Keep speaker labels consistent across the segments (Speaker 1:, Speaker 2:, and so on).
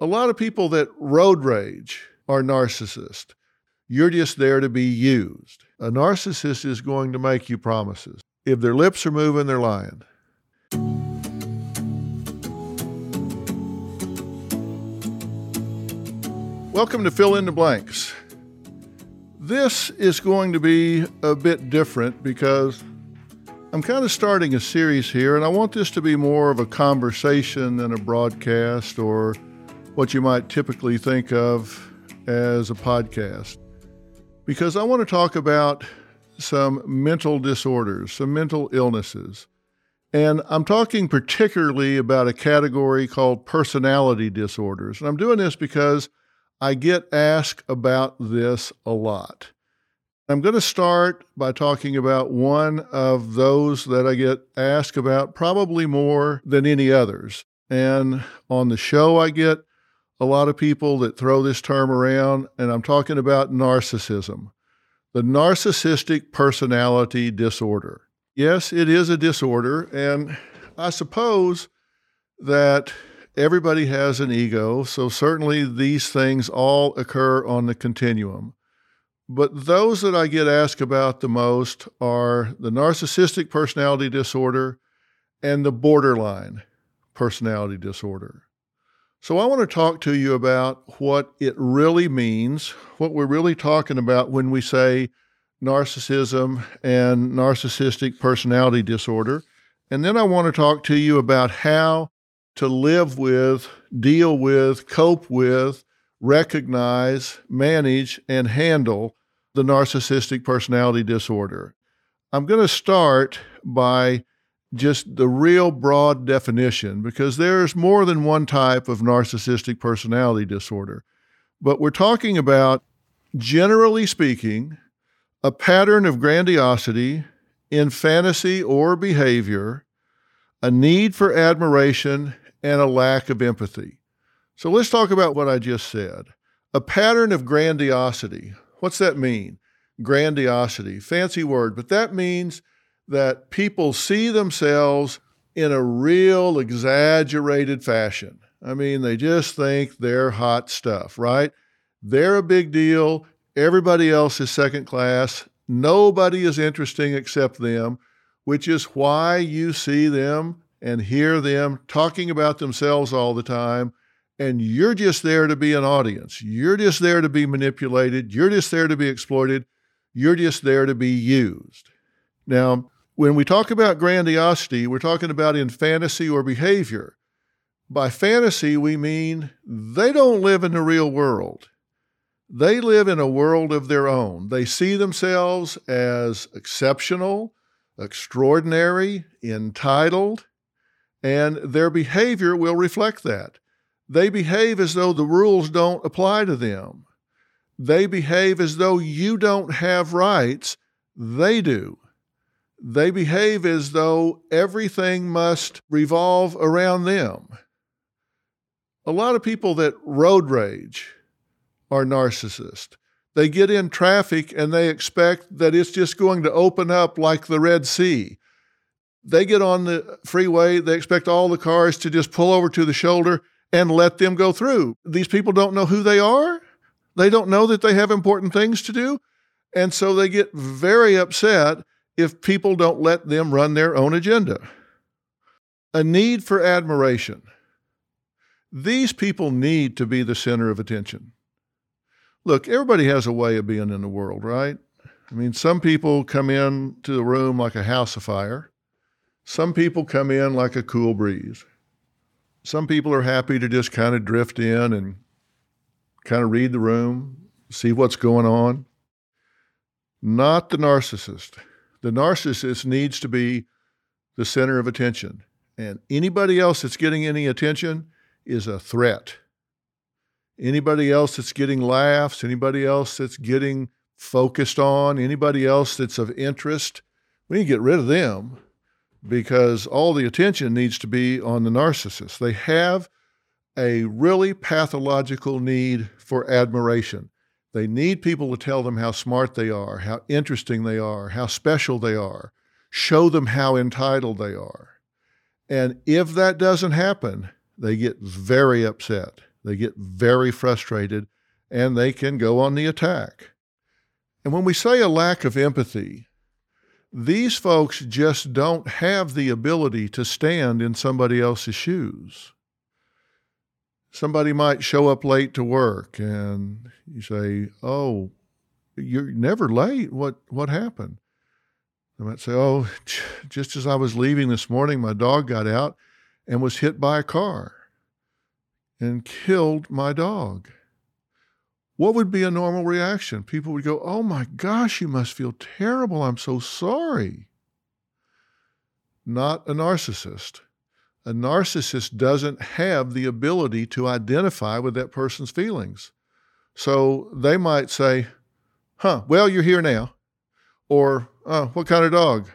Speaker 1: A lot of people that road rage are narcissists. You're just there to be used. A narcissist is going to make you promises. If their lips are moving, they're lying. Welcome to Phil in the Blanks. This is going to be a bit different because I'm kind of starting a series here, and I want this to be more of a conversation than a broadcast or what you might typically think of as a podcast. Because I want to talk about some mental disorders, some mental illnesses. And I'm talking particularly about a category called personality disorders. And I'm doing this because I get asked about this a lot. I'm going to start by talking about one of those that I get asked about probably more than any others. And on the show, I get a lot of people that throw this term around, and I'm talking about narcissism, the narcissistic personality disorder. Yes, it is a disorder, and I suppose that everybody has an ego, so certainly these things all occur on the continuum. But those that I get asked about the most are the narcissistic personality disorder and the borderline personality disorder. So, I want to talk to you about what it really means, what we're really talking about when we say narcissism and narcissistic personality disorder. And then I want to talk to you about how to live with, deal with, cope with, recognize, manage, and handle the narcissistic personality disorder. I'm going to start by just the real broad definition because there's more than one type of narcissistic personality disorder. But we're talking about, generally speaking, a pattern of grandiosity in fantasy or behavior, a need for admiration, and a lack of empathy. So let's talk about what I just said. A pattern of grandiosity. What's that mean? Grandiosity, fancy word, but that means that people see themselves in a real exaggerated fashion. I mean, they just think they're hot stuff, right? They're a big deal. Everybody else is second class. Nobody is interesting except them, which is why you see them and hear them talking about themselves all the time. And you're just there to be an audience. You're just there to be manipulated. You're just there to be exploited. You're just there to be used. Now, when we talk about grandiosity, we're talking about in fantasy or behavior. By fantasy, we mean they don't live in the real world. They live in a world of their own. They see themselves as exceptional, extraordinary, entitled, and their behavior will reflect that. They behave as though the rules don't apply to them. They behave as though you don't have rights, they do they behave as though everything must revolve around them. A lot of people that road rage are narcissists. They get in traffic and they expect that it's just going to open up like the Red Sea. They get on the freeway, they expect all the cars to just pull over to the shoulder and let them go through. These people don't know who they are. They don't know that they have important things to do. And so they get very upset if people don't let them run their own agenda. A need for admiration. These people need to be the center of attention. Look, everybody has a way of being in the world, right? I mean, some people come in to the room like a house afire. Some people come in like a cool breeze. Some people are happy to just kind of drift in and kind of read the room, see what's going on. Not the narcissist. The narcissist needs to be the center of attention. And anybody else that's getting any attention is a threat. anybody else that's getting laughs, anybody else that's getting focused on, anybody else that's of interest, we need to get rid of them because all the attention needs to be on the narcissist. They have a really pathological need for admiration. They need people to tell them how smart they are, how interesting they are, how special they are, show them how entitled they are. And if that doesn't happen, they get very upset. They get very frustrated and they can go on the attack. And when we say a lack of empathy, these folks just don't have the ability to stand in somebody else's shoes. Somebody might show up late to work and you say, "Oh, you're never late. What what happened?" They might say, "Oh, just as I was leaving this morning, my dog got out and was hit by a car and killed my dog." what would be a normal reaction? People would go, Oh my gosh, you must feel terrible. I'm so sorry. Not a narcissist. A narcissist doesn't have the ability to identify with that person's feelings. So they might say, Huh, well, you're here now. Or, oh, what kind of dog?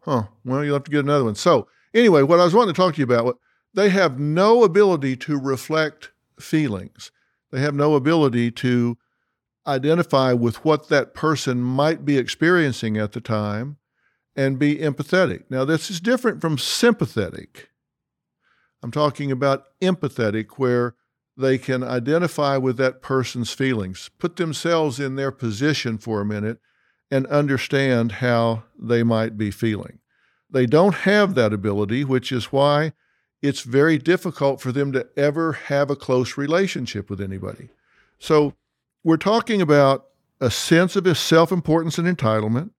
Speaker 1: Huh, well, you'll have to get another one. So, anyway, what I was wanting to talk to you about, they have no ability to reflect feelings. They have no ability to identify with what that person might be experiencing at the time and be empathetic. Now, this is different from sympathetic. I'm talking about empathetic, where they can identify with that person's feelings, put themselves in their position for a minute, and understand how they might be feeling. They don't have that ability, which is why it's very difficult for them to ever have a close relationship with anybody. So we're talking about a sense of self importance and entitlement,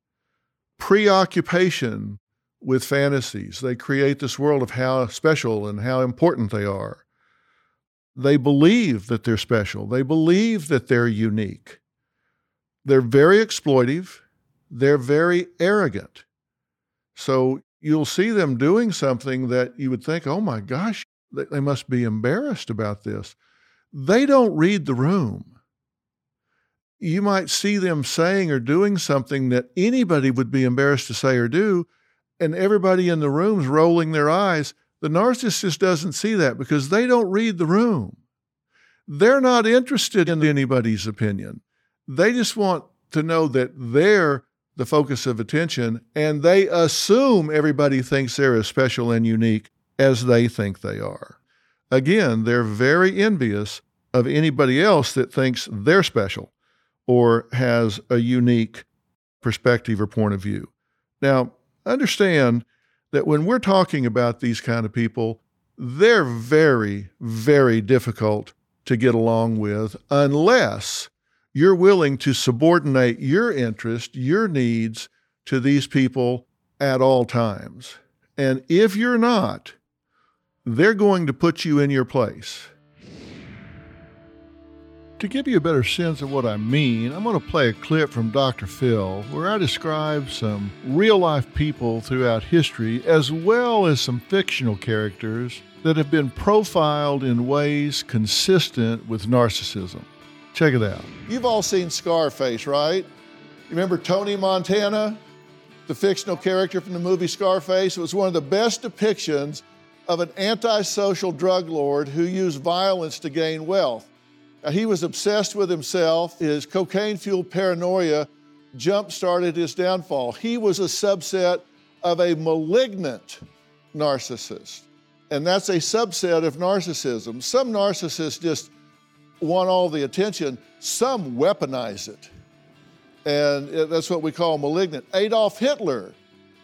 Speaker 1: preoccupation with fantasies. They create this world of how special and how important they are. They believe that they're special, they believe that they're unique. They're very exploitive, they're very arrogant. So you'll see them doing something that you would think, oh my gosh, they must be embarrassed about this. They don't read the room. You might see them saying or doing something that anybody would be embarrassed to say or do, and everybody in the room's rolling their eyes. The narcissist doesn't see that because they don't read the room. They're not interested in anybody's opinion. They just want to know that they're the focus of attention, and they assume everybody thinks they're as special and unique as they think they are. Again, they're very envious of anybody else that thinks they're special or has a unique perspective or point of view. Now, understand that when we're talking about these kind of people, they're very, very difficult to get along with unless you're willing to subordinate your interest, your needs to these people at all times. And if you're not, they're going to put you in your place. To give you a better sense of what I mean, I'm going to play a clip from Dr. Phil where I describe some real life people throughout history as well as some fictional characters that have been profiled in ways consistent with narcissism. Check it out. You've all seen Scarface, right? Remember Tony Montana, the fictional character from the movie Scarface? It was one of the best depictions of an antisocial drug lord who used violence to gain wealth. Now, he was obsessed with himself. His cocaine fueled paranoia jump started his downfall. He was a subset of a malignant narcissist. And that's a subset of narcissism. Some narcissists just want all the attention, some weaponize it. And that's what we call malignant. Adolf Hitler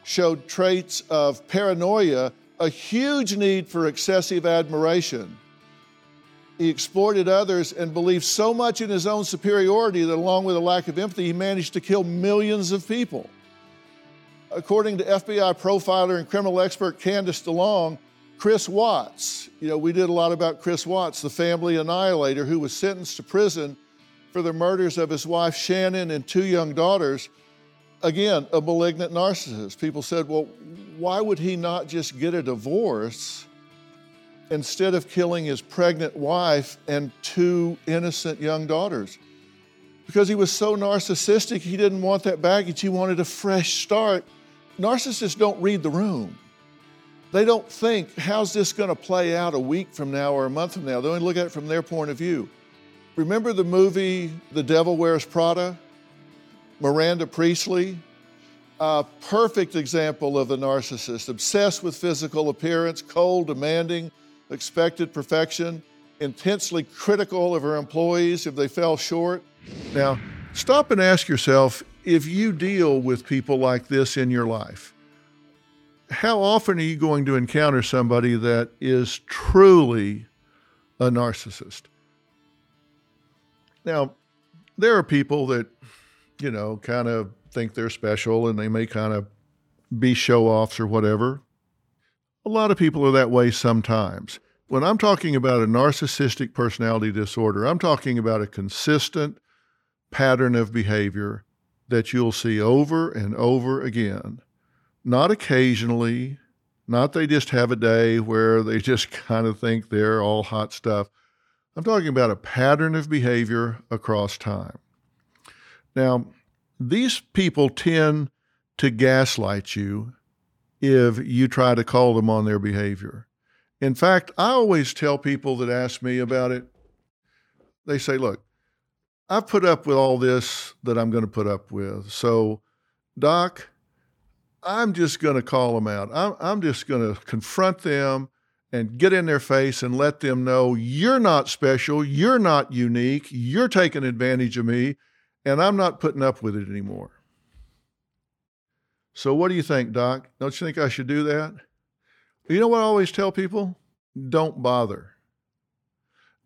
Speaker 1: showed traits of paranoia, a huge need for excessive admiration. He exploited others and believed so much in his own superiority that, along with a lack of empathy, he managed to kill millions of people. According to FBI profiler and criminal expert Candice DeLong, Chris Watts, you know, we did a lot about Chris Watts, the family annihilator who was sentenced to prison for the murders of his wife Shannon and two young daughters. Again, a malignant narcissist. People said, well, why would he not just get a divorce instead of killing his pregnant wife and two innocent young daughters. Because he was so narcissistic, he didn't want that baggage. He wanted a fresh start. Narcissists don't read the room. They don't think, how's this going to play out a week from now or a month from now? They only look at it from their point of view. Remember the movie The Devil Wears Prada? Miranda Priestly? A perfect example of a narcissist, obsessed with physical appearance, cold, demanding, expected perfection, intensely critical of her employees if they fell short. Now, stop and ask yourself if you deal with people like this in your life. How often are you going to encounter somebody that is truly a narcissist? Now, there are people that, you know, kind of think they're special and they may kind of be show offs or whatever. A lot of people are that way sometimes. When I'm talking about a narcissistic personality disorder, I'm talking about a consistent pattern of behavior that you'll see over and over again. Not occasionally, not they just have a day where they just kind of think they're all hot stuff. I'm talking about a pattern of behavior across time. Now, these people tend to gaslight you if you try to call them on their behavior. In fact, I always tell people that ask me about it, they say, Look, I've put up with all this that I'm going to put up with. So, Doc, I'm just going to call them out. I'm, I'm just going to confront them and get in their face and let them know you're not special, you're not unique, you're taking advantage of me, and I'm not putting up with it anymore. So, what do you think, Doc? Don't you think I should do that? You know what I always tell people? Don't bother.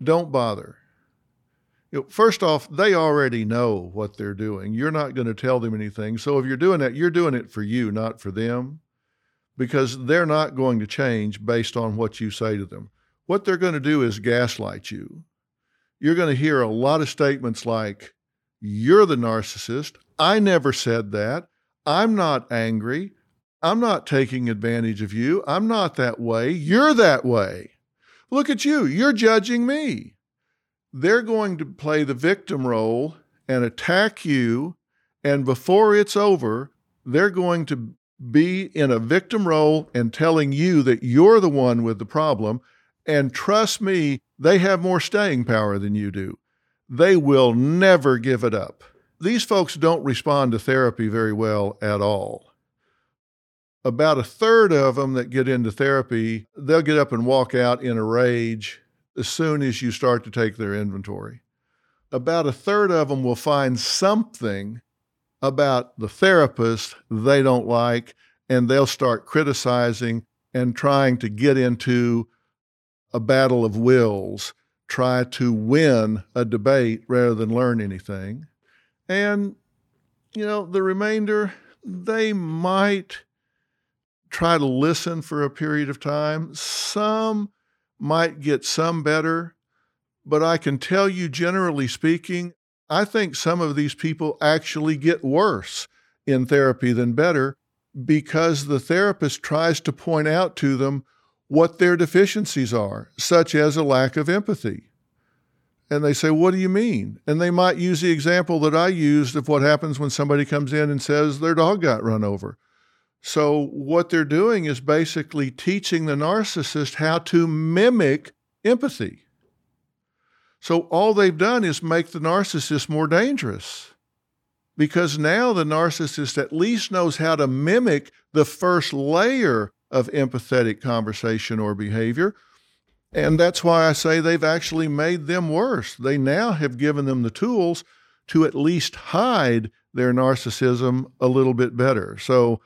Speaker 1: Don't bother. You know, first off, they already know what they're doing. You're not going to tell them anything. So if you're doing that, you're doing it for you, not for them, because they're not going to change based on what you say to them. What they're going to do is gaslight you. You're going to hear a lot of statements like, You're the narcissist. I never said that. I'm not angry. I'm not taking advantage of you. I'm not that way. You're that way. Look at you. You're judging me. They're going to play the victim role and attack you. And before it's over, they're going to be in a victim role and telling you that you're the one with the problem. And trust me, they have more staying power than you do. They will never give it up these folks don't respond to therapy very well at all. About a third of them that get into therapy, they'll get up and walk out in a rage as soon as you start to take their inventory. About a third of them will find something about the therapist they don't like, and they'll start criticizing and trying to get into a battle of wills, try to win a debate rather than learn anything. And, you know, the remainder, they might try to listen for a period of time. Some might get some better, but I can tell you, generally speaking, I think some of these people actually get worse in therapy than better because the therapist tries to point out to them what their deficiencies are, such as a lack of empathy and they say, What do you mean? And they might use the example that I used of what happens when somebody comes in and says their dog got run over. So, what they're doing is basically teaching the narcissist how to mimic empathy. So, all they've done is make the narcissist more dangerous because now the narcissist at least knows how to mimic the first layer of empathetic conversation or behavior and that's why I say they've actually made them worse. They now have given them the tools to at least hide their narcissism a little bit better. So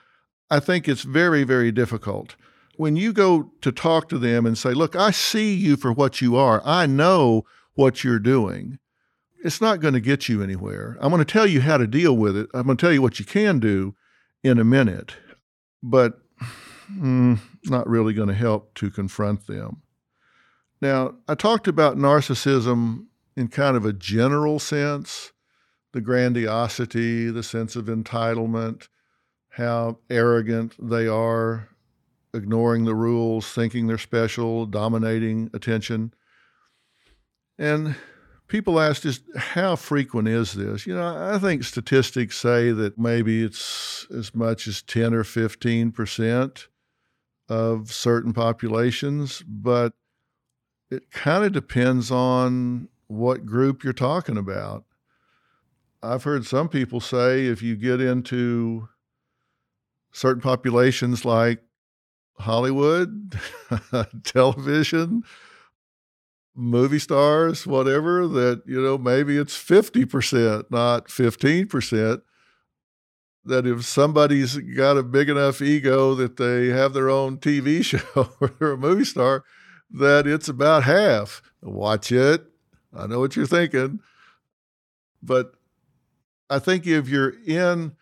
Speaker 1: I think it's very, very difficult. When you go to talk to them and say, Look, I see you for what you are, I know what you're doing, it's not going to get you anywhere. I'm going to tell you how to deal with it. I'm going to tell you what you can do in a minute, but mm, not really going to help to confront them. Now, I talked about narcissism in kind of a general sense the grandiosity, the sense of entitlement, how arrogant they are, ignoring the rules, thinking they're special, dominating attention. And people ask just how frequent is this? You know, I think statistics say that maybe it's as much as 10 or 15 percent of certain populations, but it kind of depends on what group you're talking about. I've heard some people say if you get into certain populations like Hollywood, television, movie stars, whatever, that, you know, maybe it's 50%, not 15%. That if somebody's got a big enough ego that they have their own TV show or they're a movie star, that it's about half. Watch it. I know what you're thinking. But I think if you're in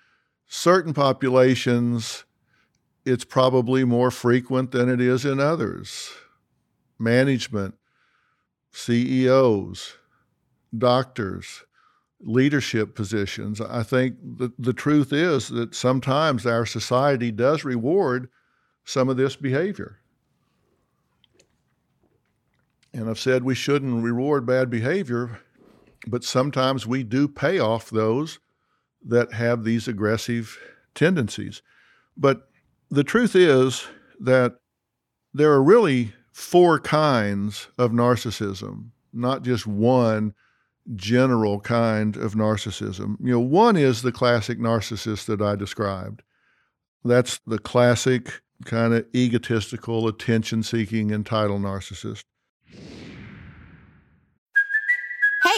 Speaker 1: certain populations, it's probably more frequent than it is in others. Management, CEOs, doctors, leadership positions. I think the, the truth is that sometimes our society does reward some of this behavior. And I've said we shouldn't reward bad behavior, but sometimes we do pay off those that have these aggressive tendencies. But the truth is that there are really four kinds of narcissism, not just one general kind of narcissism. You know, one is the classic narcissist that I described. That's the classic kind of egotistical, attention seeking, entitled narcissist.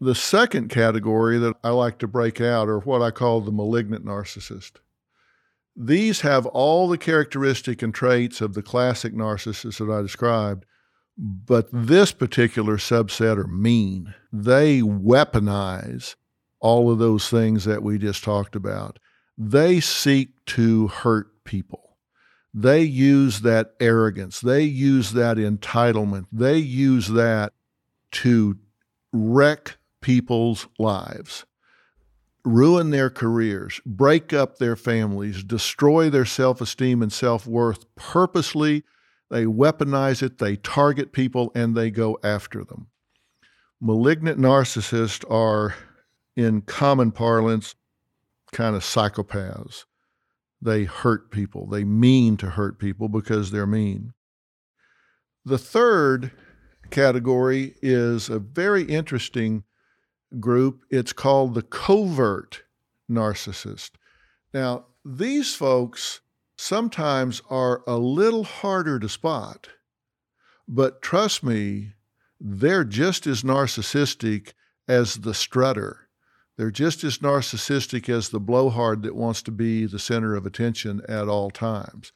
Speaker 1: The second category that I like to break out are what I call the malignant narcissist. These have all the characteristic and traits of the classic narcissist that I described, but this particular subset are mean. They weaponize all of those things that we just talked about. They seek to hurt people. They use that arrogance. They use that entitlement. They use that to wreck people's lives, ruin their careers, break up their families, destroy their self esteem and self worth purposely. They weaponize it, they target people, and they go after them. Malignant narcissists are, in common parlance, kind of psychopaths. They hurt people. They mean to hurt people because they're mean. The third category is a very interesting group. It's called the covert narcissist. Now, these folks sometimes are a little harder to spot, but trust me, they're just as narcissistic as the strutter. They're just as narcissistic as the blowhard that wants to be the center of attention at all times.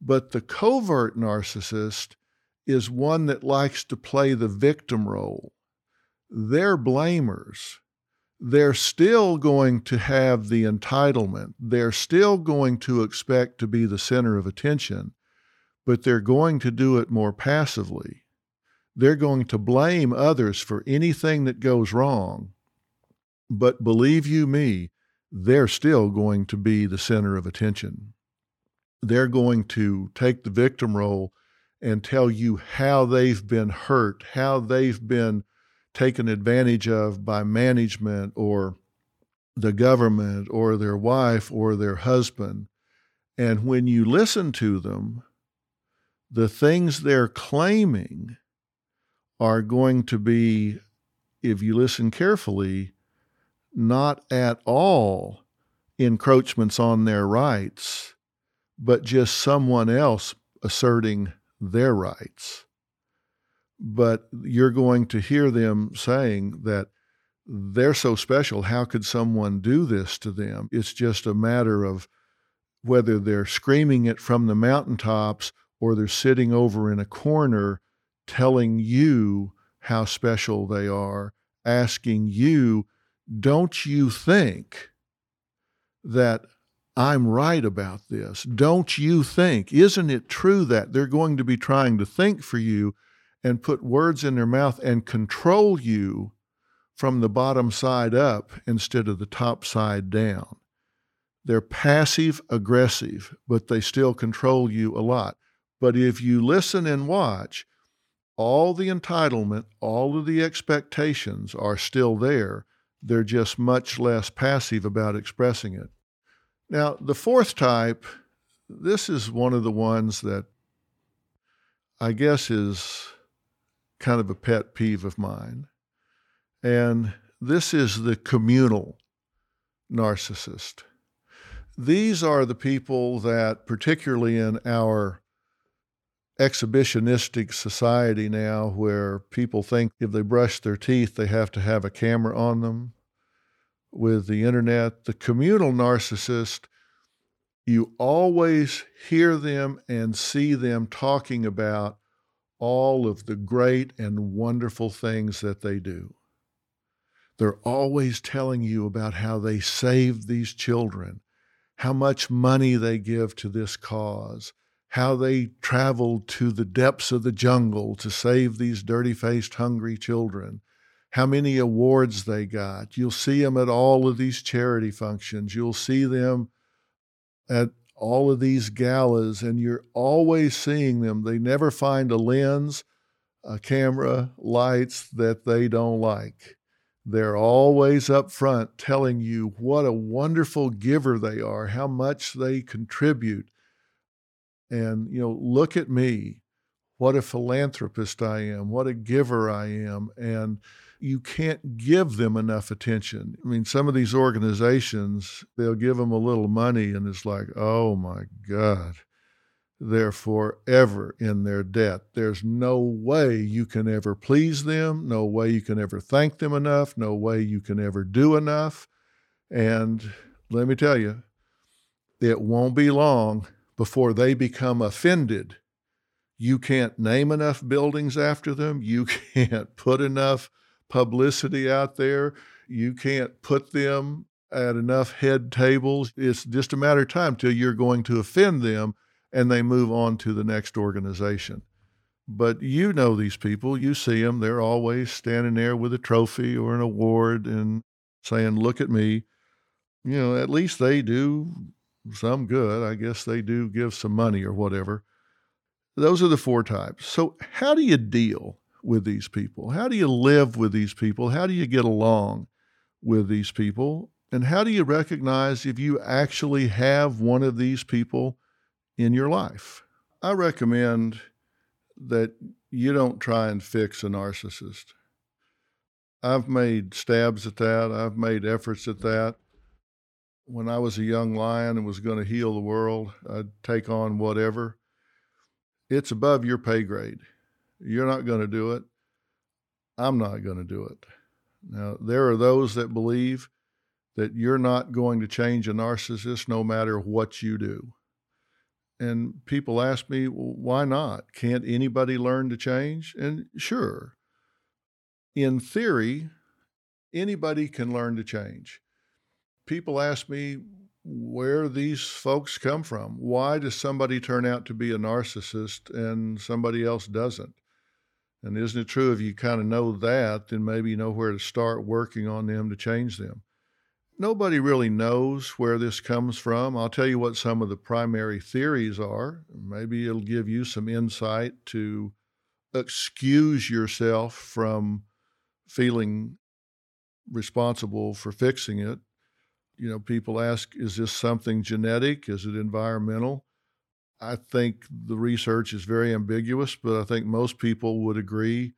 Speaker 1: But the covert narcissist is one that likes to play the victim role they're blamers. They're still going to have the entitlement. They're still going to expect to be the center of attention, but they're going to do it more passively. They're going to blame others for anything that goes wrong. But believe you me, they're still going to be the center of attention. They're going to take the victim role and tell you how they've been hurt, how they've been taken advantage of by management or the government or their wife or their husband. And when you listen to them, the things they're claiming are going to be, if you listen carefully, not at all encroachments on their rights, but just someone else asserting their rights. But you're going to hear them saying that they're so special. How could someone do this to them? It's just a matter of whether they're screaming it from the mountaintops or they're sitting over in a corner telling you how special they are, asking you, don't you think that I'm right about this? Don't you think? Isn't it true that they're going to be trying to think for you and put words in their mouth and control you from the bottom side up instead of the top side down? They're passive aggressive, but they still control you a lot. But if you listen and watch, all the entitlement, all of the expectations are still there. They're just much less passive about expressing it. Now, the fourth type, this is one of the ones that I guess is kind of a pet peeve of mine. And this is the communal narcissist. These are the people that, particularly in our exhibitionistic society now, where people think if they brush their teeth, they have to have a camera on them, with the internet, the communal narcissist, you always hear them and see them talking about all of the great and wonderful things that they do. They're always telling you about how they saved these children, how much money they give to this cause, how they traveled to the depths of the jungle to save these dirty faced, hungry children, how many awards they got. You'll see them at all of these charity functions. You'll see them at all of these galas, and you're always seeing them. They never find a lens, a camera, lights that they don't like. They're always up front telling you what a wonderful giver they are, how much they contribute. And, you know, look at me. What a philanthropist I am. What a giver I am. And, you can't give them enough attention. I mean, some of these organizations, they'll give them a little money and it's like, oh my God, they're forever in their debt. There's no way you can ever please them, no way you can ever thank them enough, no way you can ever do enough. And let me tell you, it won't be long before they become offended. You can't name enough buildings after them. You can't put enough publicity out there. You can't put them at enough head tables. It's just a matter of time till you're going to offend them and they move on to the next organization. But you know these people, you see them, they're always standing there with a trophy or an award and saying, Look at me. You know, at least they do some good. I guess they do give some money or whatever. Those are the four types. So, how do you deal with these people? How do you live with these people? How do you get along with these people? And how do you recognize if you actually have one of these people in your life? I recommend that you don't try and fix a narcissist. I've made stabs at that, I've made efforts at that. When I was a young lion and was going to heal the world, I'd take on whatever. It's above your pay grade. You're not going to do it. I'm not going to do it. Now, there are those that believe that you're not going to change a narcissist no matter what you do. And people ask me, well, why not? Can't anybody learn to change? And sure, in theory, anybody can learn to change. People ask me where these folks come from. Why does somebody turn out to be a narcissist and somebody else doesn't? And isn't it true if you kind of know that, then maybe you know where to start working on them to change them? Nobody really knows where this comes from. I'll tell you what some of the primary theories are. Maybe it'll give you some insight to excuse yourself from feeling responsible for fixing it. You know, people ask, is this something genetic? Is it environmental? I think the research is very ambiguous, but I think most people would agree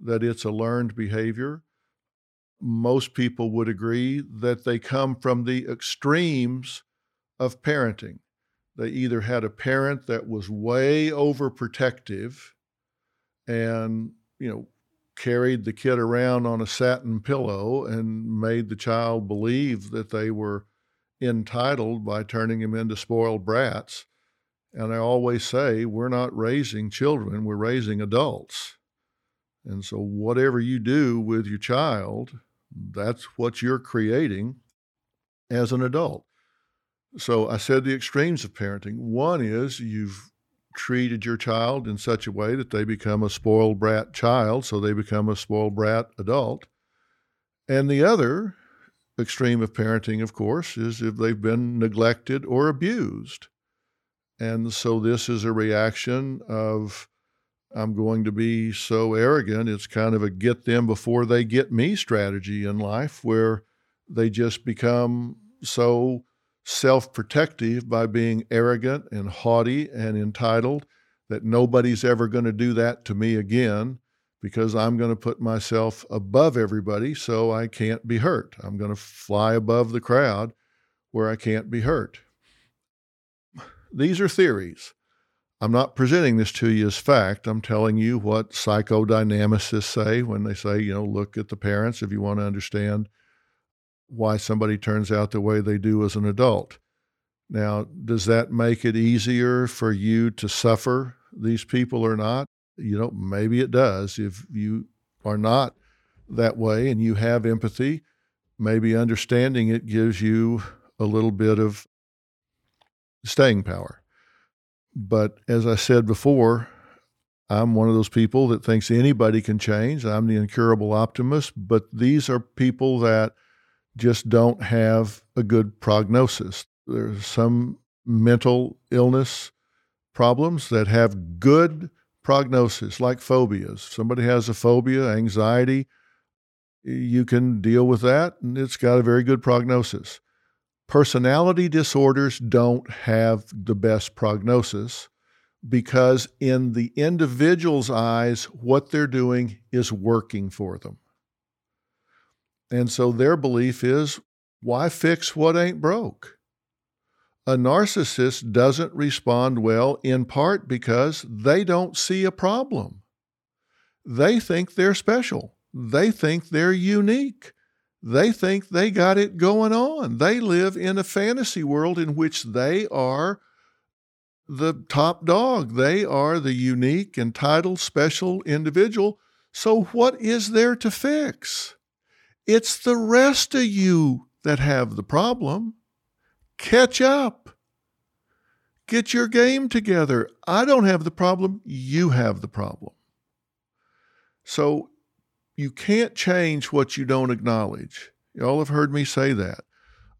Speaker 1: that it's a learned behavior. Most people would agree that they come from the extremes of parenting. They either had a parent that was way overprotective and, you know, carried the kid around on a satin pillow and made the child believe that they were entitled by turning them into spoiled brats. And I always say, we're not raising children, we're raising adults. And so, whatever you do with your child, that's what you're creating as an adult. So, I said the extremes of parenting. One is you've treated your child in such a way that they become a spoiled brat child, so they become a spoiled brat adult. And the other extreme of parenting, of course, is if they've been neglected or abused. And so this is a reaction of, I'm going to be so arrogant. It's kind of a get them before they get me strategy in life where they just become so self protective by being arrogant and haughty and entitled that nobody's ever going to do that to me again because I'm going to put myself above everybody so I can't be hurt. I'm going to fly above the crowd where I can't be hurt. These are theories. I'm not presenting this to you as fact. I'm telling you what psychodynamicists say when they say, you know, look at the parents if you want to understand why somebody turns out the way they do as an adult. Now, does that make it easier for you to suffer these people or not? You know, maybe it does. If you are not that way and you have empathy, maybe understanding it gives you a little bit of staying power. But as I said before, I'm one of those people that thinks anybody can change. I'm the incurable optimist, but these are people that just don't have a good prognosis. There's some mental illness problems that have good prognosis, like phobias. Somebody has a phobia, anxiety, you can deal with that, and it's got a very good prognosis. Personality disorders don't have the best prognosis because, in the individual's eyes, what they're doing is working for them. And so their belief is why fix what ain't broke? A narcissist doesn't respond well in part because they don't see a problem. They think they're special. They think they're unique. They think they got it going on. They live in a fantasy world in which they are the top dog. They are the unique, entitled, special individual. So, what is there to fix? It's the rest of you that have the problem. Catch up. Get your game together. I don't have the problem. You have the problem. So you can't change what you don't acknowledge. You all have heard me say that.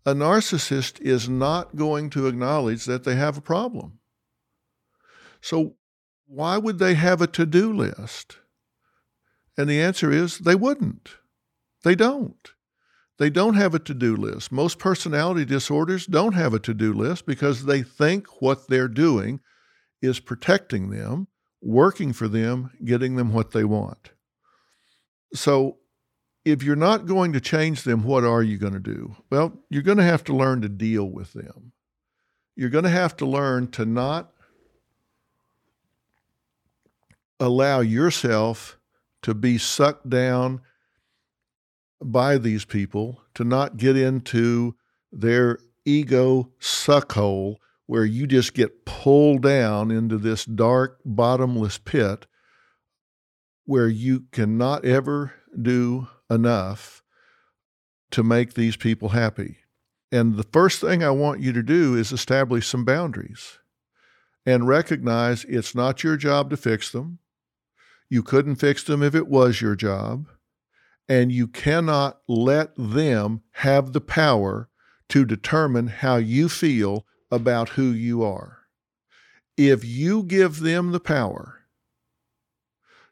Speaker 1: A narcissist is not going to acknowledge that they have a problem. So why would they have a to do list? And the answer is they wouldn't. They don't. They don't have a to do list. Most personality disorders don't have a to do list because they think what they're doing is protecting them, working for them, getting them what they want. So, if you're not going to change them, what are you going to do? Well, you're going to have to learn to deal with them. You're going to have to learn to not allow yourself to be sucked down by these people to not get into their ego suckhole where you just get pulled down into this dark, bottomless pit where you cannot ever do enough to make these people happy. And the first thing I want you to do is establish some boundaries and recognize it's not your job to fix them. You couldn't fix them if it was your job and you cannot let them have the power to determine how you feel about who you are. If you give them the power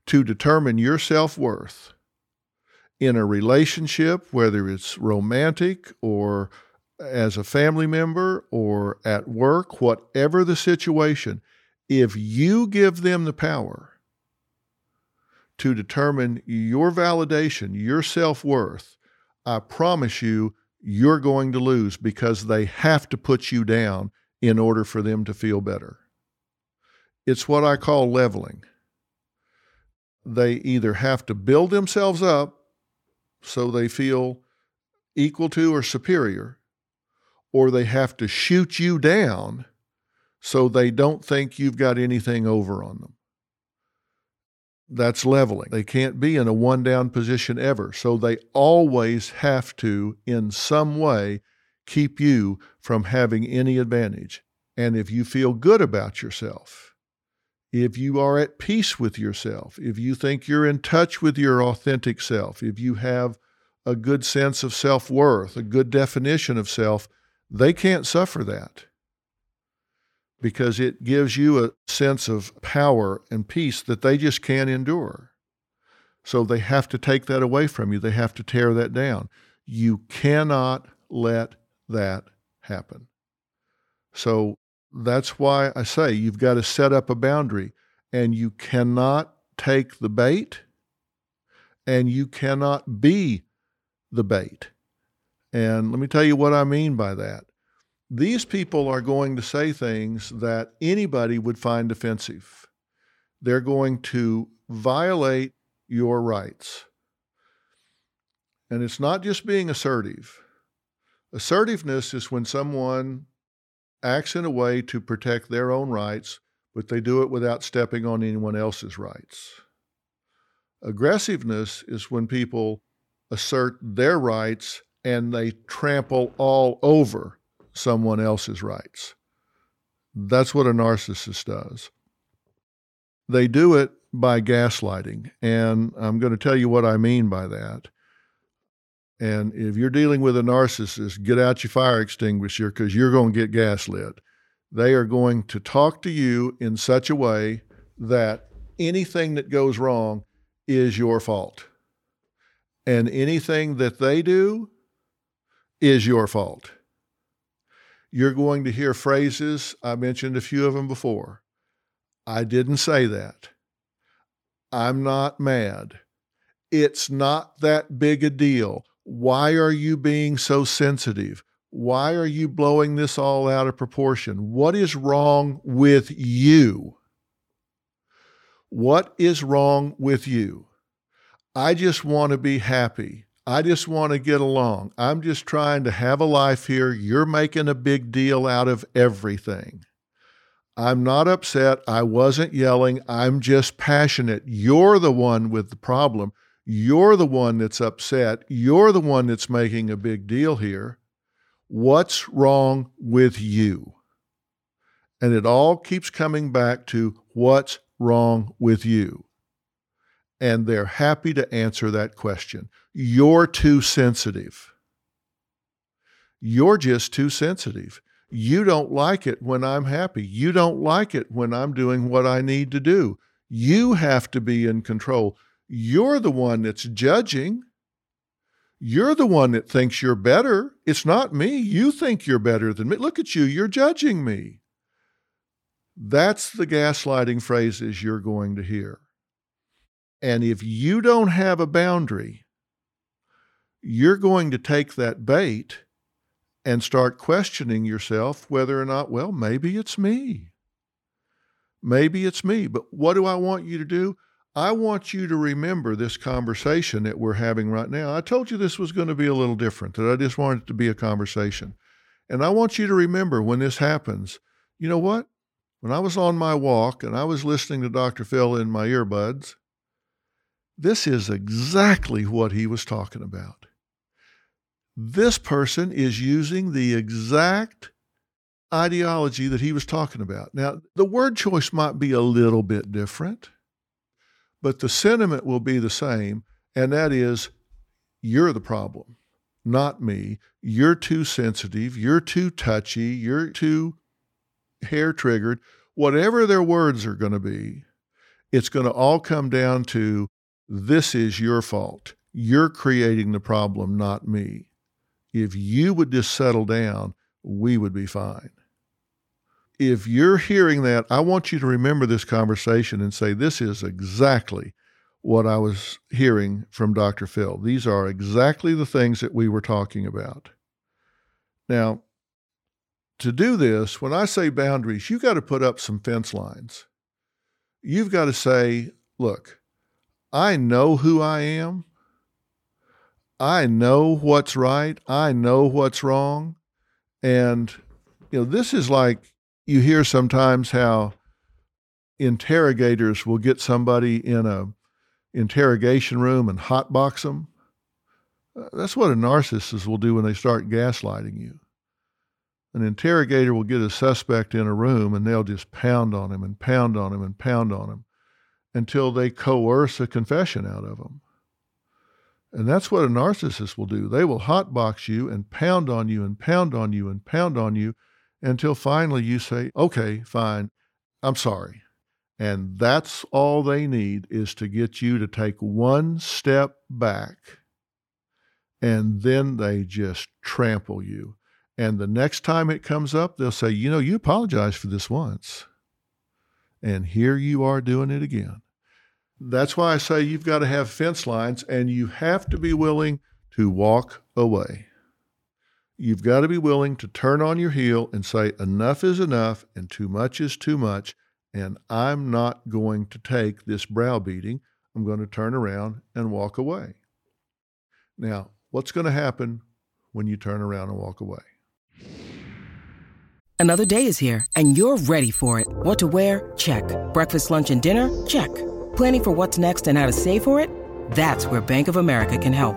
Speaker 1: to determine your self worth in a relationship, whether it's romantic or as a family member or at work, whatever the situation, if you give them the power to determine your validation, your self worth, I promise you, you're going to lose because they have to put you down in order for them to feel better. It's what I call leveling. They either have to build themselves up so they feel equal to or superior, or they have to shoot you down so they don't think you've got anything over on them. That's leveling. They can't be in a one down position ever. So they always have to, in some way, keep you from having any advantage. And if you feel good about yourself, if you are at peace with yourself, if you think you're in touch with your authentic self, if you have a good sense of self worth, a good definition of self, they can't suffer that because it gives you a sense of power and peace that they just can't endure. So they have to take that away from you. They have to tear that down. You cannot let that happen. So that's why I say you've got to set up a boundary and you cannot take the bait and you cannot be the bait. And let me tell you what I mean by that. These people are going to say things that anybody would find offensive. They're going to violate your rights. And it's not just being assertive. Assertiveness is when someone acts in a way to protect their own rights, but they do it without stepping on anyone else's rights. Aggressiveness is when people assert their rights and they trample all over someone else's rights. That's what a narcissist does. They do it by gaslighting. And I'm going to tell you what I mean by that. And if you're dealing with a narcissist, get out your fire extinguisher because you're going to get gaslit. They are going to talk to you in such a way that anything that goes wrong is your fault. And anything that they do is your fault. You're going to hear phrases, I mentioned a few of them before. I didn't say that. I'm not mad. It's not that big a deal. Why are you being so sensitive? Why are you blowing this all out of proportion? What is wrong with you? What is wrong with you? I just want to be happy. I just want to get along. I'm just trying to have a life here. You're making a big deal out of everything. I'm not upset. I wasn't yelling. I'm just passionate. You're the one with the problem. You're the one that's upset. You're the one that's making a big deal here. What's wrong with you? And it all keeps coming back to what's wrong with you. And they're happy to answer that question. You're too sensitive. You're just too sensitive. You don't like it when I'm happy. You don't like it when I'm doing what I need to do. You have to be in control. You're the one that's judging. You're the one that thinks you're better. It's not me. You think you're better than me. Look at you. You're judging me. That's the gaslighting phrases you're going to hear. And if you don't have a boundary, you're going to take that bait and start questioning yourself whether or not, well, maybe it's me. Maybe it's me. But what do I want you to do? I want you to remember this conversation that we're having right now. I told you this was going to be a little different, that I just wanted it to be a conversation. And I want you to remember when this happens, you know what? When I was on my walk and I was listening to Dr. Phil in my earbuds, this is exactly what he was talking about. This person is using the exact ideology that he was talking about. Now, the word choice might be a little bit different but the sentiment will be the same, and that is you're the problem, not me. You're too sensitive, you're too touchy, you're too hair triggered. Whatever their words are going to be, it's going to all come down to this is your fault. You're creating the problem, not me. If you would just settle down, we would be fine if you're hearing that, I want you to remember this conversation and say, this is exactly what I was hearing from Dr. Phil. These are exactly the things that we were talking about. Now, to do this, when I say boundaries, you've got to put up some fence lines. You've got to say, look, I know who I am. I know what's right. I know what's wrong. And, you know, this is like you hear sometimes how interrogators will get somebody in a interrogation room and hotbox them. Uh, that's what a narcissist will do when they start gaslighting you. An interrogator will get a suspect in a room and they'll just pound on him and pound on him and pound on him until they coerce a confession out of him. And that's what a narcissist will do. They will hotbox you and pound on you and pound on you and pound on you until finally you say, okay, fine, I'm sorry. And that's all they need is to get you to take one step back. And then they just trample you. And the next time it comes up, they'll say, you know, you apologized for this once. And here you are doing it again. That's why I say you've got to have fence lines and you have to be willing to walk away. You've got to be willing to turn on your heel and say, enough is enough and too much is too much and I'm not going to take this browbeating. I'm going to turn around and walk away. Now, what's going to happen when you turn around and walk away?
Speaker 2: Another day is here, and you're ready for it. What to wear? Check. Breakfast, lunch, and dinner? Check. Planning for what's next and how to save for it? That's where Bank of America can help.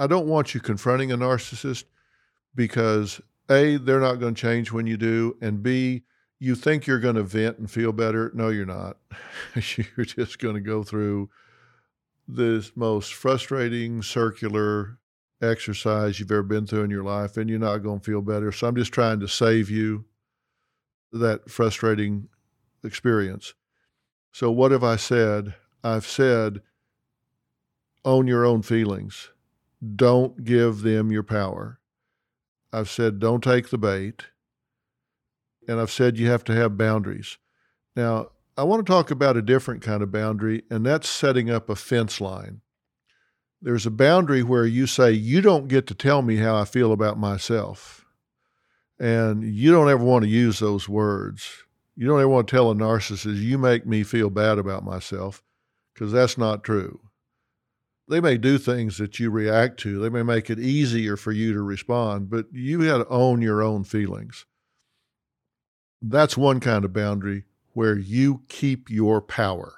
Speaker 1: I don't want you confronting a narcissist because A, they're not going to change when you do, and B, you think you're going to vent and feel better. No, you're not. you're just going to go through this most frustrating circular exercise you've ever been through in your life, and you're not going to feel better. So I'm just trying to save you that frustrating experience. So, what have I said? I've said, own your own feelings. Don't give them your power. I've said, don't take the bait. And I've said you have to have boundaries. Now, I want to talk about a different kind of boundary, and that's setting up a fence line. There's a boundary where you say, You don't get to tell me how I feel about myself. And you don't ever want to use those words. You don't ever want to tell a narcissist, You make me feel bad about myself, because that's not true they may do things that you react to. They may make it easier for you to respond, but you got to own your own feelings. That's one kind of boundary where you keep your power.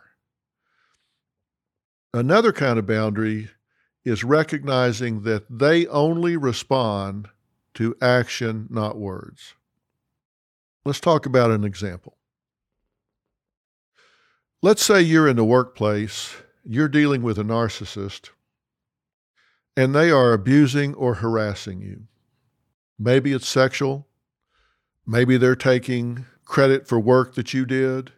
Speaker 1: Another kind of boundary is recognizing that they only respond to action, not words. Let's talk about an example. Let's say you're in the workplace you're dealing with a narcissist and they are abusing or harassing you. Maybe it's sexual. Maybe they're taking credit for work that you did.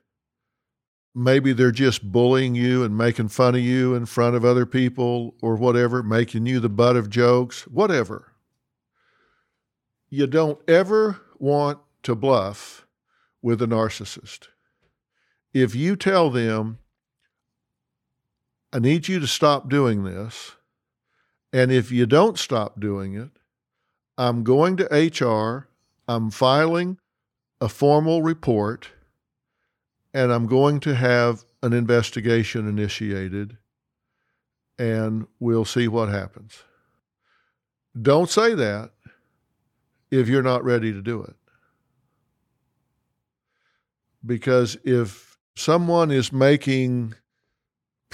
Speaker 1: Maybe they're just bullying you and making fun of you in front of other people or whatever, making you the butt of jokes, whatever. You don't ever want to bluff with a narcissist. If you tell them, I need you to stop doing this. And if you don't stop doing it, I'm going to HR, I'm filing a formal report, and I'm going to have an investigation initiated, and we'll see what happens. Don't say that if you're not ready to do it. Because if someone is making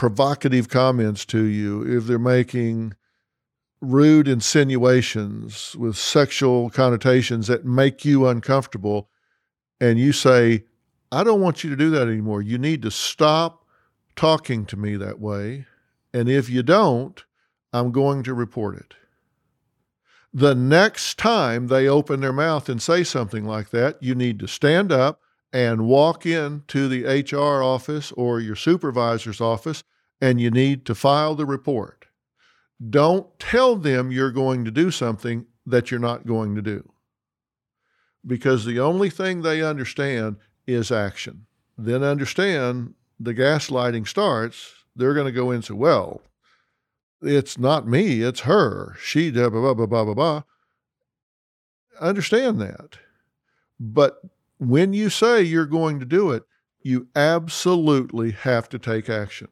Speaker 1: provocative comments to you, if they're making rude insinuations with sexual connotations that make you uncomfortable, and you say, I don't want you to do that anymore. You need to stop talking to me that way. And if you don't, I'm going to report it. The next time they open their mouth and say something like that, you need to stand up and walk into the HR office or your supervisor's office and you need to file the report. Don't tell them you're going to do something that you're not going to do. Because the only thing they understand is action. Then understand the gaslighting starts, they're going to go into, well, it's not me, it's her. She, blah, blah, blah, blah, blah, blah. Understand that. But when you say you're going to do it, you absolutely have to take action.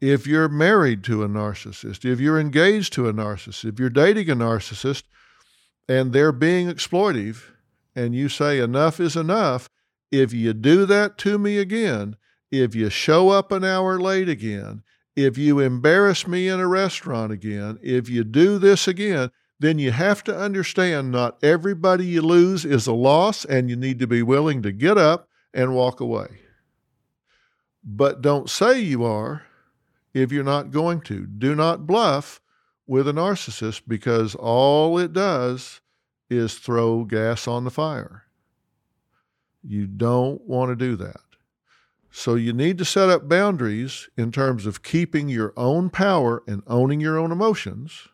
Speaker 1: If you're married to a narcissist, if you're engaged to a narcissist, if you're dating a narcissist and they're being exploitive, and you say enough is enough, if you do that to me again, if you show up an hour late again, if you embarrass me in a restaurant again, if you do this again, then you have to understand not everybody you lose is a loss, and you need to be willing to get up and walk away. But don't say you are if you're not going to. Do not bluff with a narcissist because all it does is throw gas on the fire. You don't want to do that. So you need to set up boundaries in terms of keeping your own power and owning your own emotions.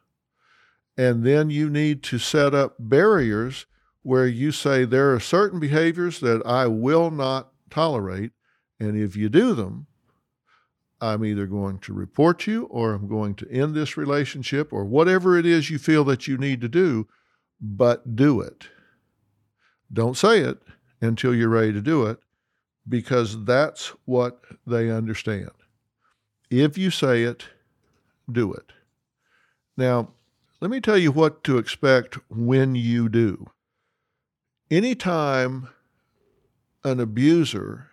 Speaker 1: And then you need to set up barriers where you say there are certain behaviors that I will not tolerate. And if you do them, I'm either going to report you or I'm going to end this relationship or whatever it is you feel that you need to do, but do it. Don't say it until you're ready to do it because that's what they understand. If you say it, do it. Now, let me tell you what to expect when you do. Anytime an abuser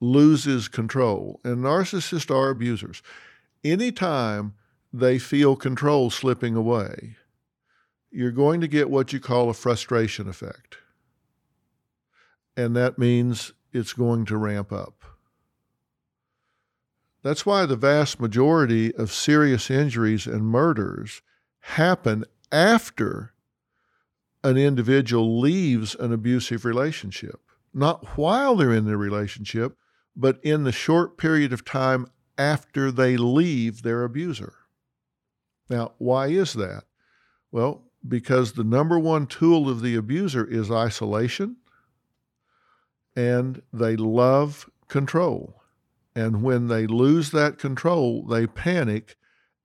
Speaker 1: loses control, and narcissists are abusers, anytime they feel control slipping away, you're going to get what you call a frustration effect. And that means it's going to ramp up. That's why the vast majority of serious injuries and murders happen after an individual leaves an abusive relationship. Not while they're in the relationship, but in the short period of time after they leave their abuser. Now, why is that? Well, because the number one tool of the abuser is isolation and they love control. And when they lose that control, they panic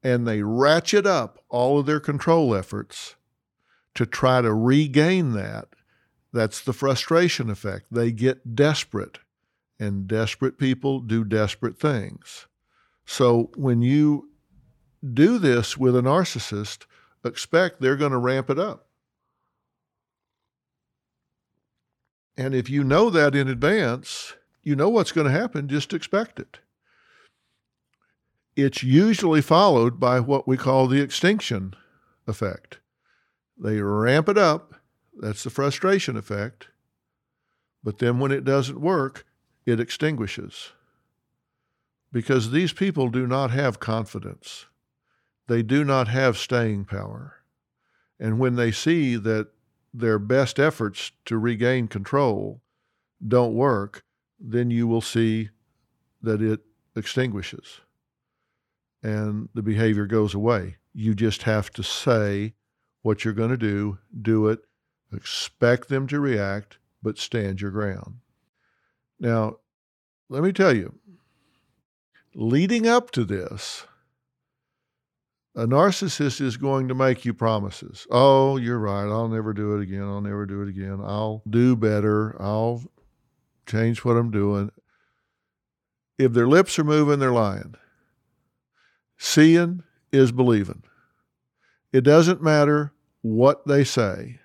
Speaker 1: and they ratchet up all of their control efforts to try to regain that. That's the frustration effect. They get desperate, and desperate people do desperate things. So when you do this with a narcissist, expect they're going to ramp it up. And if you know that in advance, you know what's going to happen, just expect it. It's usually followed by what we call the extinction effect. They ramp it up, that's the frustration effect, but then when it doesn't work, it extinguishes. Because these people do not have confidence, they do not have staying power. And when they see that their best efforts to regain control don't work, then you will see that it extinguishes and the behavior goes away. You just have to say what you're going to do, do it, expect them to react, but stand your ground. Now, let me tell you, leading up to this, a narcissist is going to make you promises. Oh, you're right. I'll never do it again. I'll never do it again. I'll do better. I'll change what I'm doing. If their lips are moving, they're lying. Seeing is believing. It doesn't matter what they say,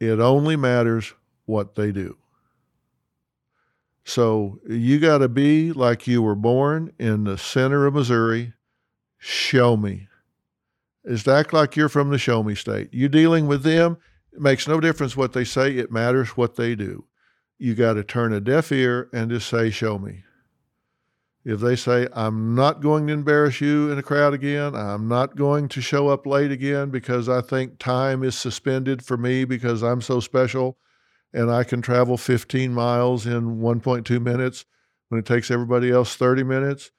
Speaker 1: it only matters what they do. So you got to be like you were born in the center of Missouri. Show me. To act like you're from the show me state. You dealing with them, it makes no difference what they say, it matters what they do. You got to turn a deaf ear and just say, Show me. If they say, I'm not going to embarrass you in a crowd again, I'm not going to show up late again because I think time is suspended for me because I'm so special and I can travel 15 miles in 1.2 minutes when it takes everybody else 30 minutes,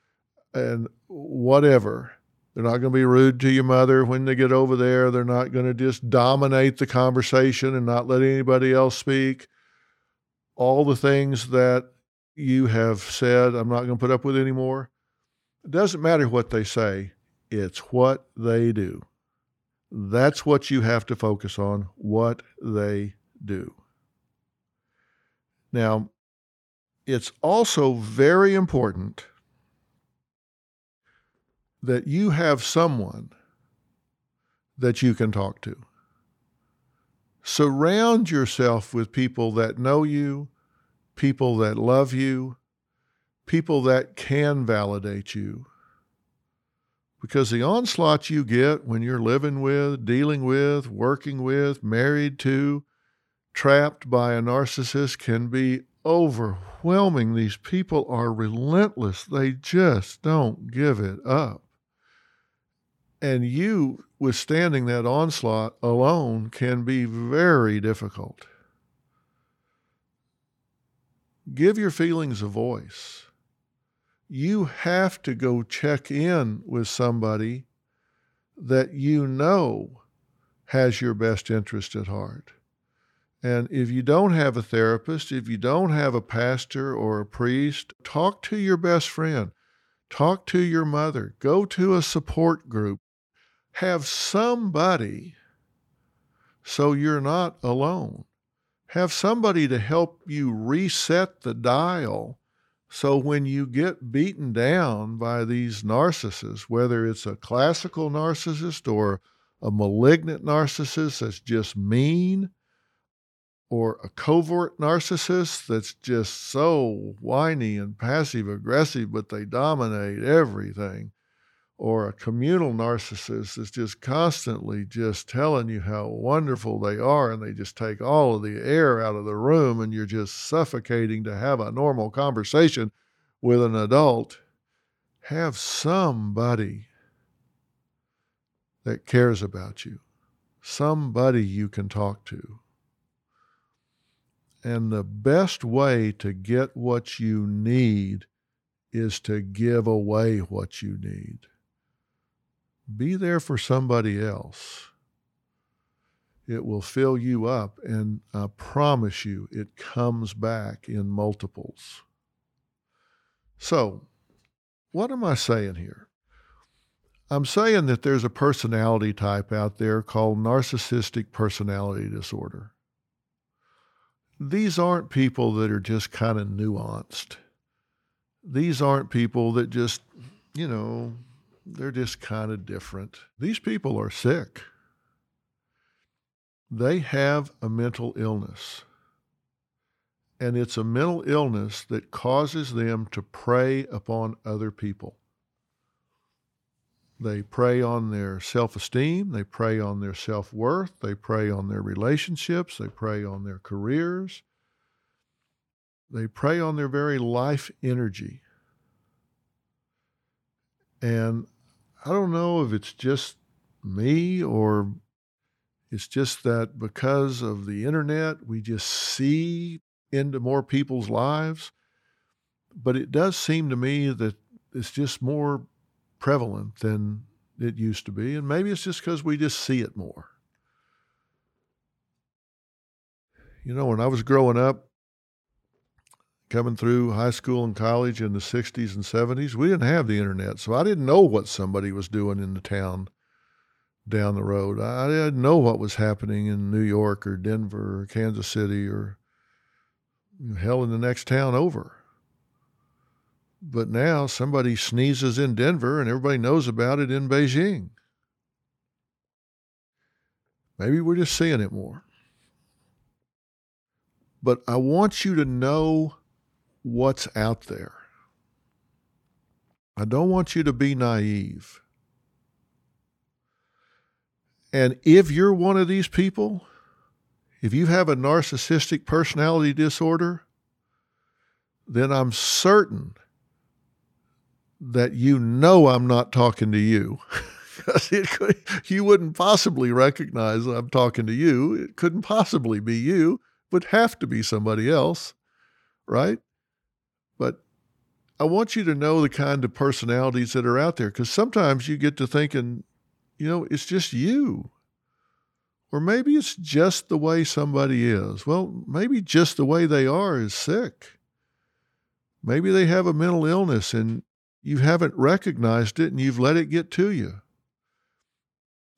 Speaker 1: and whatever. They're not going to be rude to your mother when they get over there. They're not going to just dominate the conversation and not let anybody else speak. All the things that you have said, I'm not going to put up with anymore. It doesn't matter what they say, it's what they do. That's what you have to focus on, what they do. Now, it's also very important that you have someone that you can talk to. Surround yourself with people that know you, people that love you, people that can validate you. Because the onslaught you get when you're living with, dealing with, working with, married to, trapped by a narcissist can be overwhelming. These people are relentless, they just don't give it up. And you withstanding that onslaught alone can be very difficult. Give your feelings a voice. You have to go check in with somebody that you know has your best interest at heart. And if you don't have a therapist, if you don't have a pastor or a priest, talk to your best friend, talk to your mother, go to a support group, have somebody so you're not alone. Have somebody to help you reset the dial so when you get beaten down by these narcissists, whether it's a classical narcissist or a malignant narcissist that's just mean, or a covert narcissist that's just so whiny and passive aggressive, but they dominate everything, or a communal narcissist that's just constantly just telling you how wonderful they are and they just take all of the air out of the room and you're just suffocating to have a normal conversation with an adult, have somebody that cares about you, somebody you can talk to. And the best way to get what you need is to give away what you need. Be there for somebody else. It will fill you up, and I promise you, it comes back in multiples. So, what am I saying here? I'm saying that there's a personality type out there called narcissistic personality disorder. These aren't people that are just kind of nuanced. These aren't people that just, you know, they're just kind of different. These people are sick. They have a mental illness. And it's a mental illness that causes them to prey upon other people. They prey on their self esteem, they prey on their self worth, they prey on their relationships, they prey on their careers, they prey on their very life energy. And I don't know if it's just me or it's just that because of the internet, we just see into more people's lives. But it does seem to me that it's just more prevalent than it used to be. And maybe it's just because we just see it more. You know, when I was growing up, coming through high school and college in the 60s and 70s, we didn't have the internet. So I didn't know what somebody was doing in the town down the road. I didn't know what was happening in New York or Denver or Kansas City or hell in the next town over. But now somebody sneezes in Denver and everybody knows about it in Beijing. Maybe we're just seeing it more. But I want you to know what's out there. I don't want you to be naive. And if you're one of these people, if you have a narcissistic personality disorder, then I'm certain that you know I'm not talking to you. could, you wouldn't possibly recognize I'm talking to you. It couldn't possibly be you. It would have to be somebody else, right? But I want you to know the kind of personalities that are out there because sometimes you get to thinking, you know, it's just you. Or maybe it's just the way somebody is. Well, maybe just the way they are is sick. Maybe they have a mental illness and you haven't recognized it and you've let it get to you.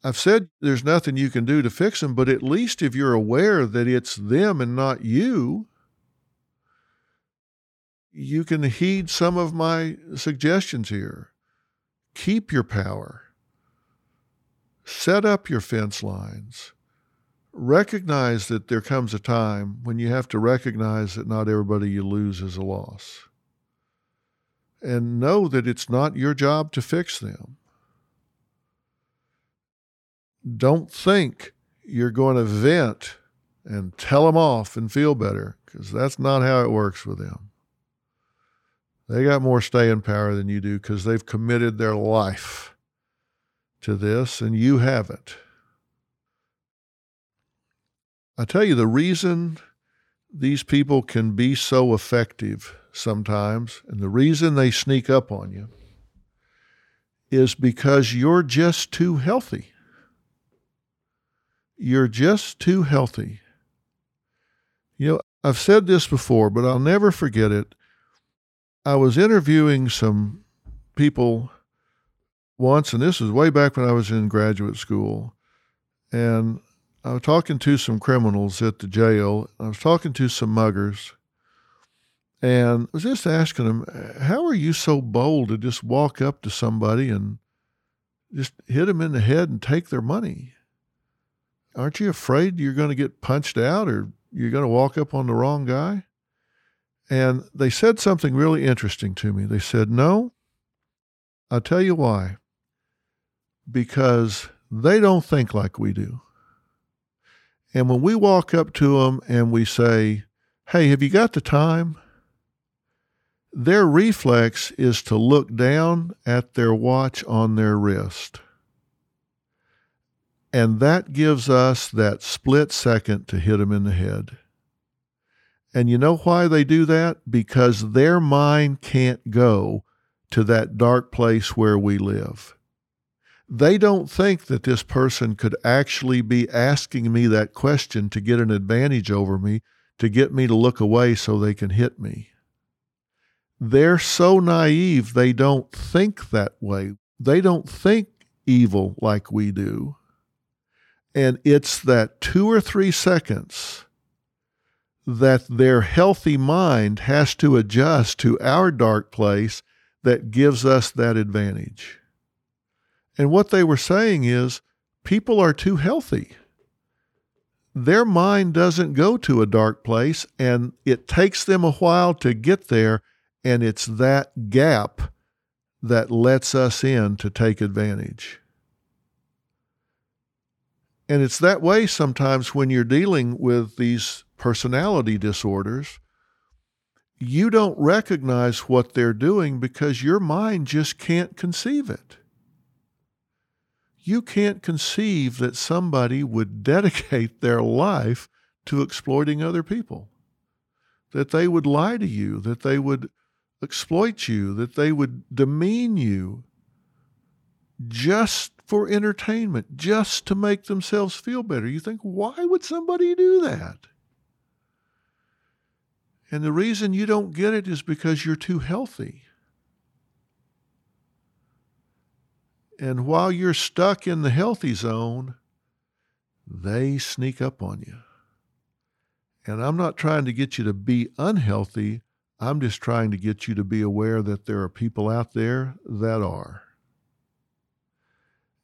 Speaker 1: I've said there's nothing you can do to fix them, but at least if you're aware that it's them and not you, you can heed some of my suggestions here. Keep your power. Set up your fence lines. Recognize that there comes a time when you have to recognize that not everybody you lose is a loss. And know that it's not your job to fix them. Don't think you're going to vent and tell them off and feel better because that's not how it works with them. They got more staying power than you do because they've committed their life to this and you haven't. I tell you, the reason these people can be so effective sometimes, and the reason they sneak up on you, is because you're just too healthy. You're just too healthy. You know, I've said this before, but I'll never forget it. I was interviewing some people once, and this was way back when I was in graduate school. And I was talking to some criminals at the jail. I was talking to some muggers. And was just asking them, how are you so bold to just walk up to somebody and just hit them in the head and take their money? Aren't you afraid you're going to get punched out or you're going to walk up on the wrong guy? And they said something really interesting to me. They said, No, I'll tell you why. Because they don't think like we do. And when we walk up to them and we say, Hey, have you got the time? Their reflex is to look down at their watch on their wrist. And that gives us that split second to hit them in the head. And you know why they do that? Because their mind can't go to that dark place where we live. They don't think that this person could actually be asking me that question to get an advantage over me, to get me to look away so they can hit me. They're so naive, they don't think that way. They don't think evil like we do. And it's that two or three seconds that their healthy mind has to adjust to our dark place that gives us that advantage. And what they were saying is people are too healthy. Their mind doesn't go to a dark place, and it takes them a while to get there, and it's that gap that lets us in to take advantage. And it's that way sometimes when you're dealing with these personality disorders, you don't recognize what they're doing because your mind just can't conceive it. You can't conceive that somebody would dedicate their life to exploiting other people, that they would lie to you, that they would exploit you, that they would demean you just for entertainment, just to make themselves feel better. You think, why would somebody do that? And the reason you don't get it is because you're too healthy. And while you're stuck in the healthy zone, they sneak up on you. And I'm not trying to get you to be unhealthy. I'm just trying to get you to be aware that there are people out there that are.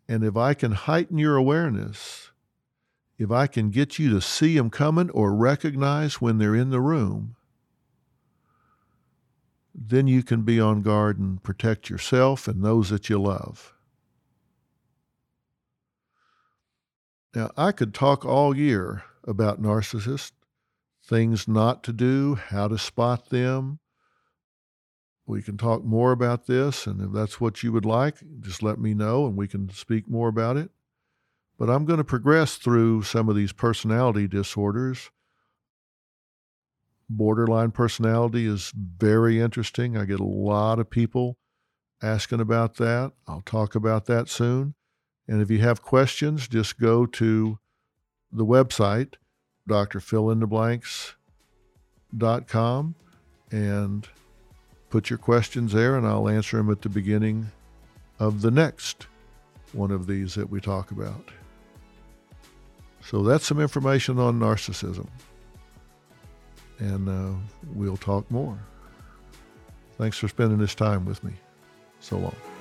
Speaker 1: And if I can heighten your awareness, if I can get you to see them coming or recognize when they're in the room, then you can be on guard and protect yourself and those that you love. Now, I could talk all year about narcissists, things not to do, how to spot them. We can talk more about this, and if that's what you would like, just let me know and we can speak more about it. But I'm going to progress through some of these personality disorders. Borderline personality is very interesting. I get a lot of people asking about that. I'll talk about that soon. And if you have questions, just go to the website, drphilintheblanks.com, and put your questions there, and I'll answer them at the beginning of the next one of these that we talk about. So that's some information on narcissism. And uh, we'll talk more. Thanks for spending this time with me. So long.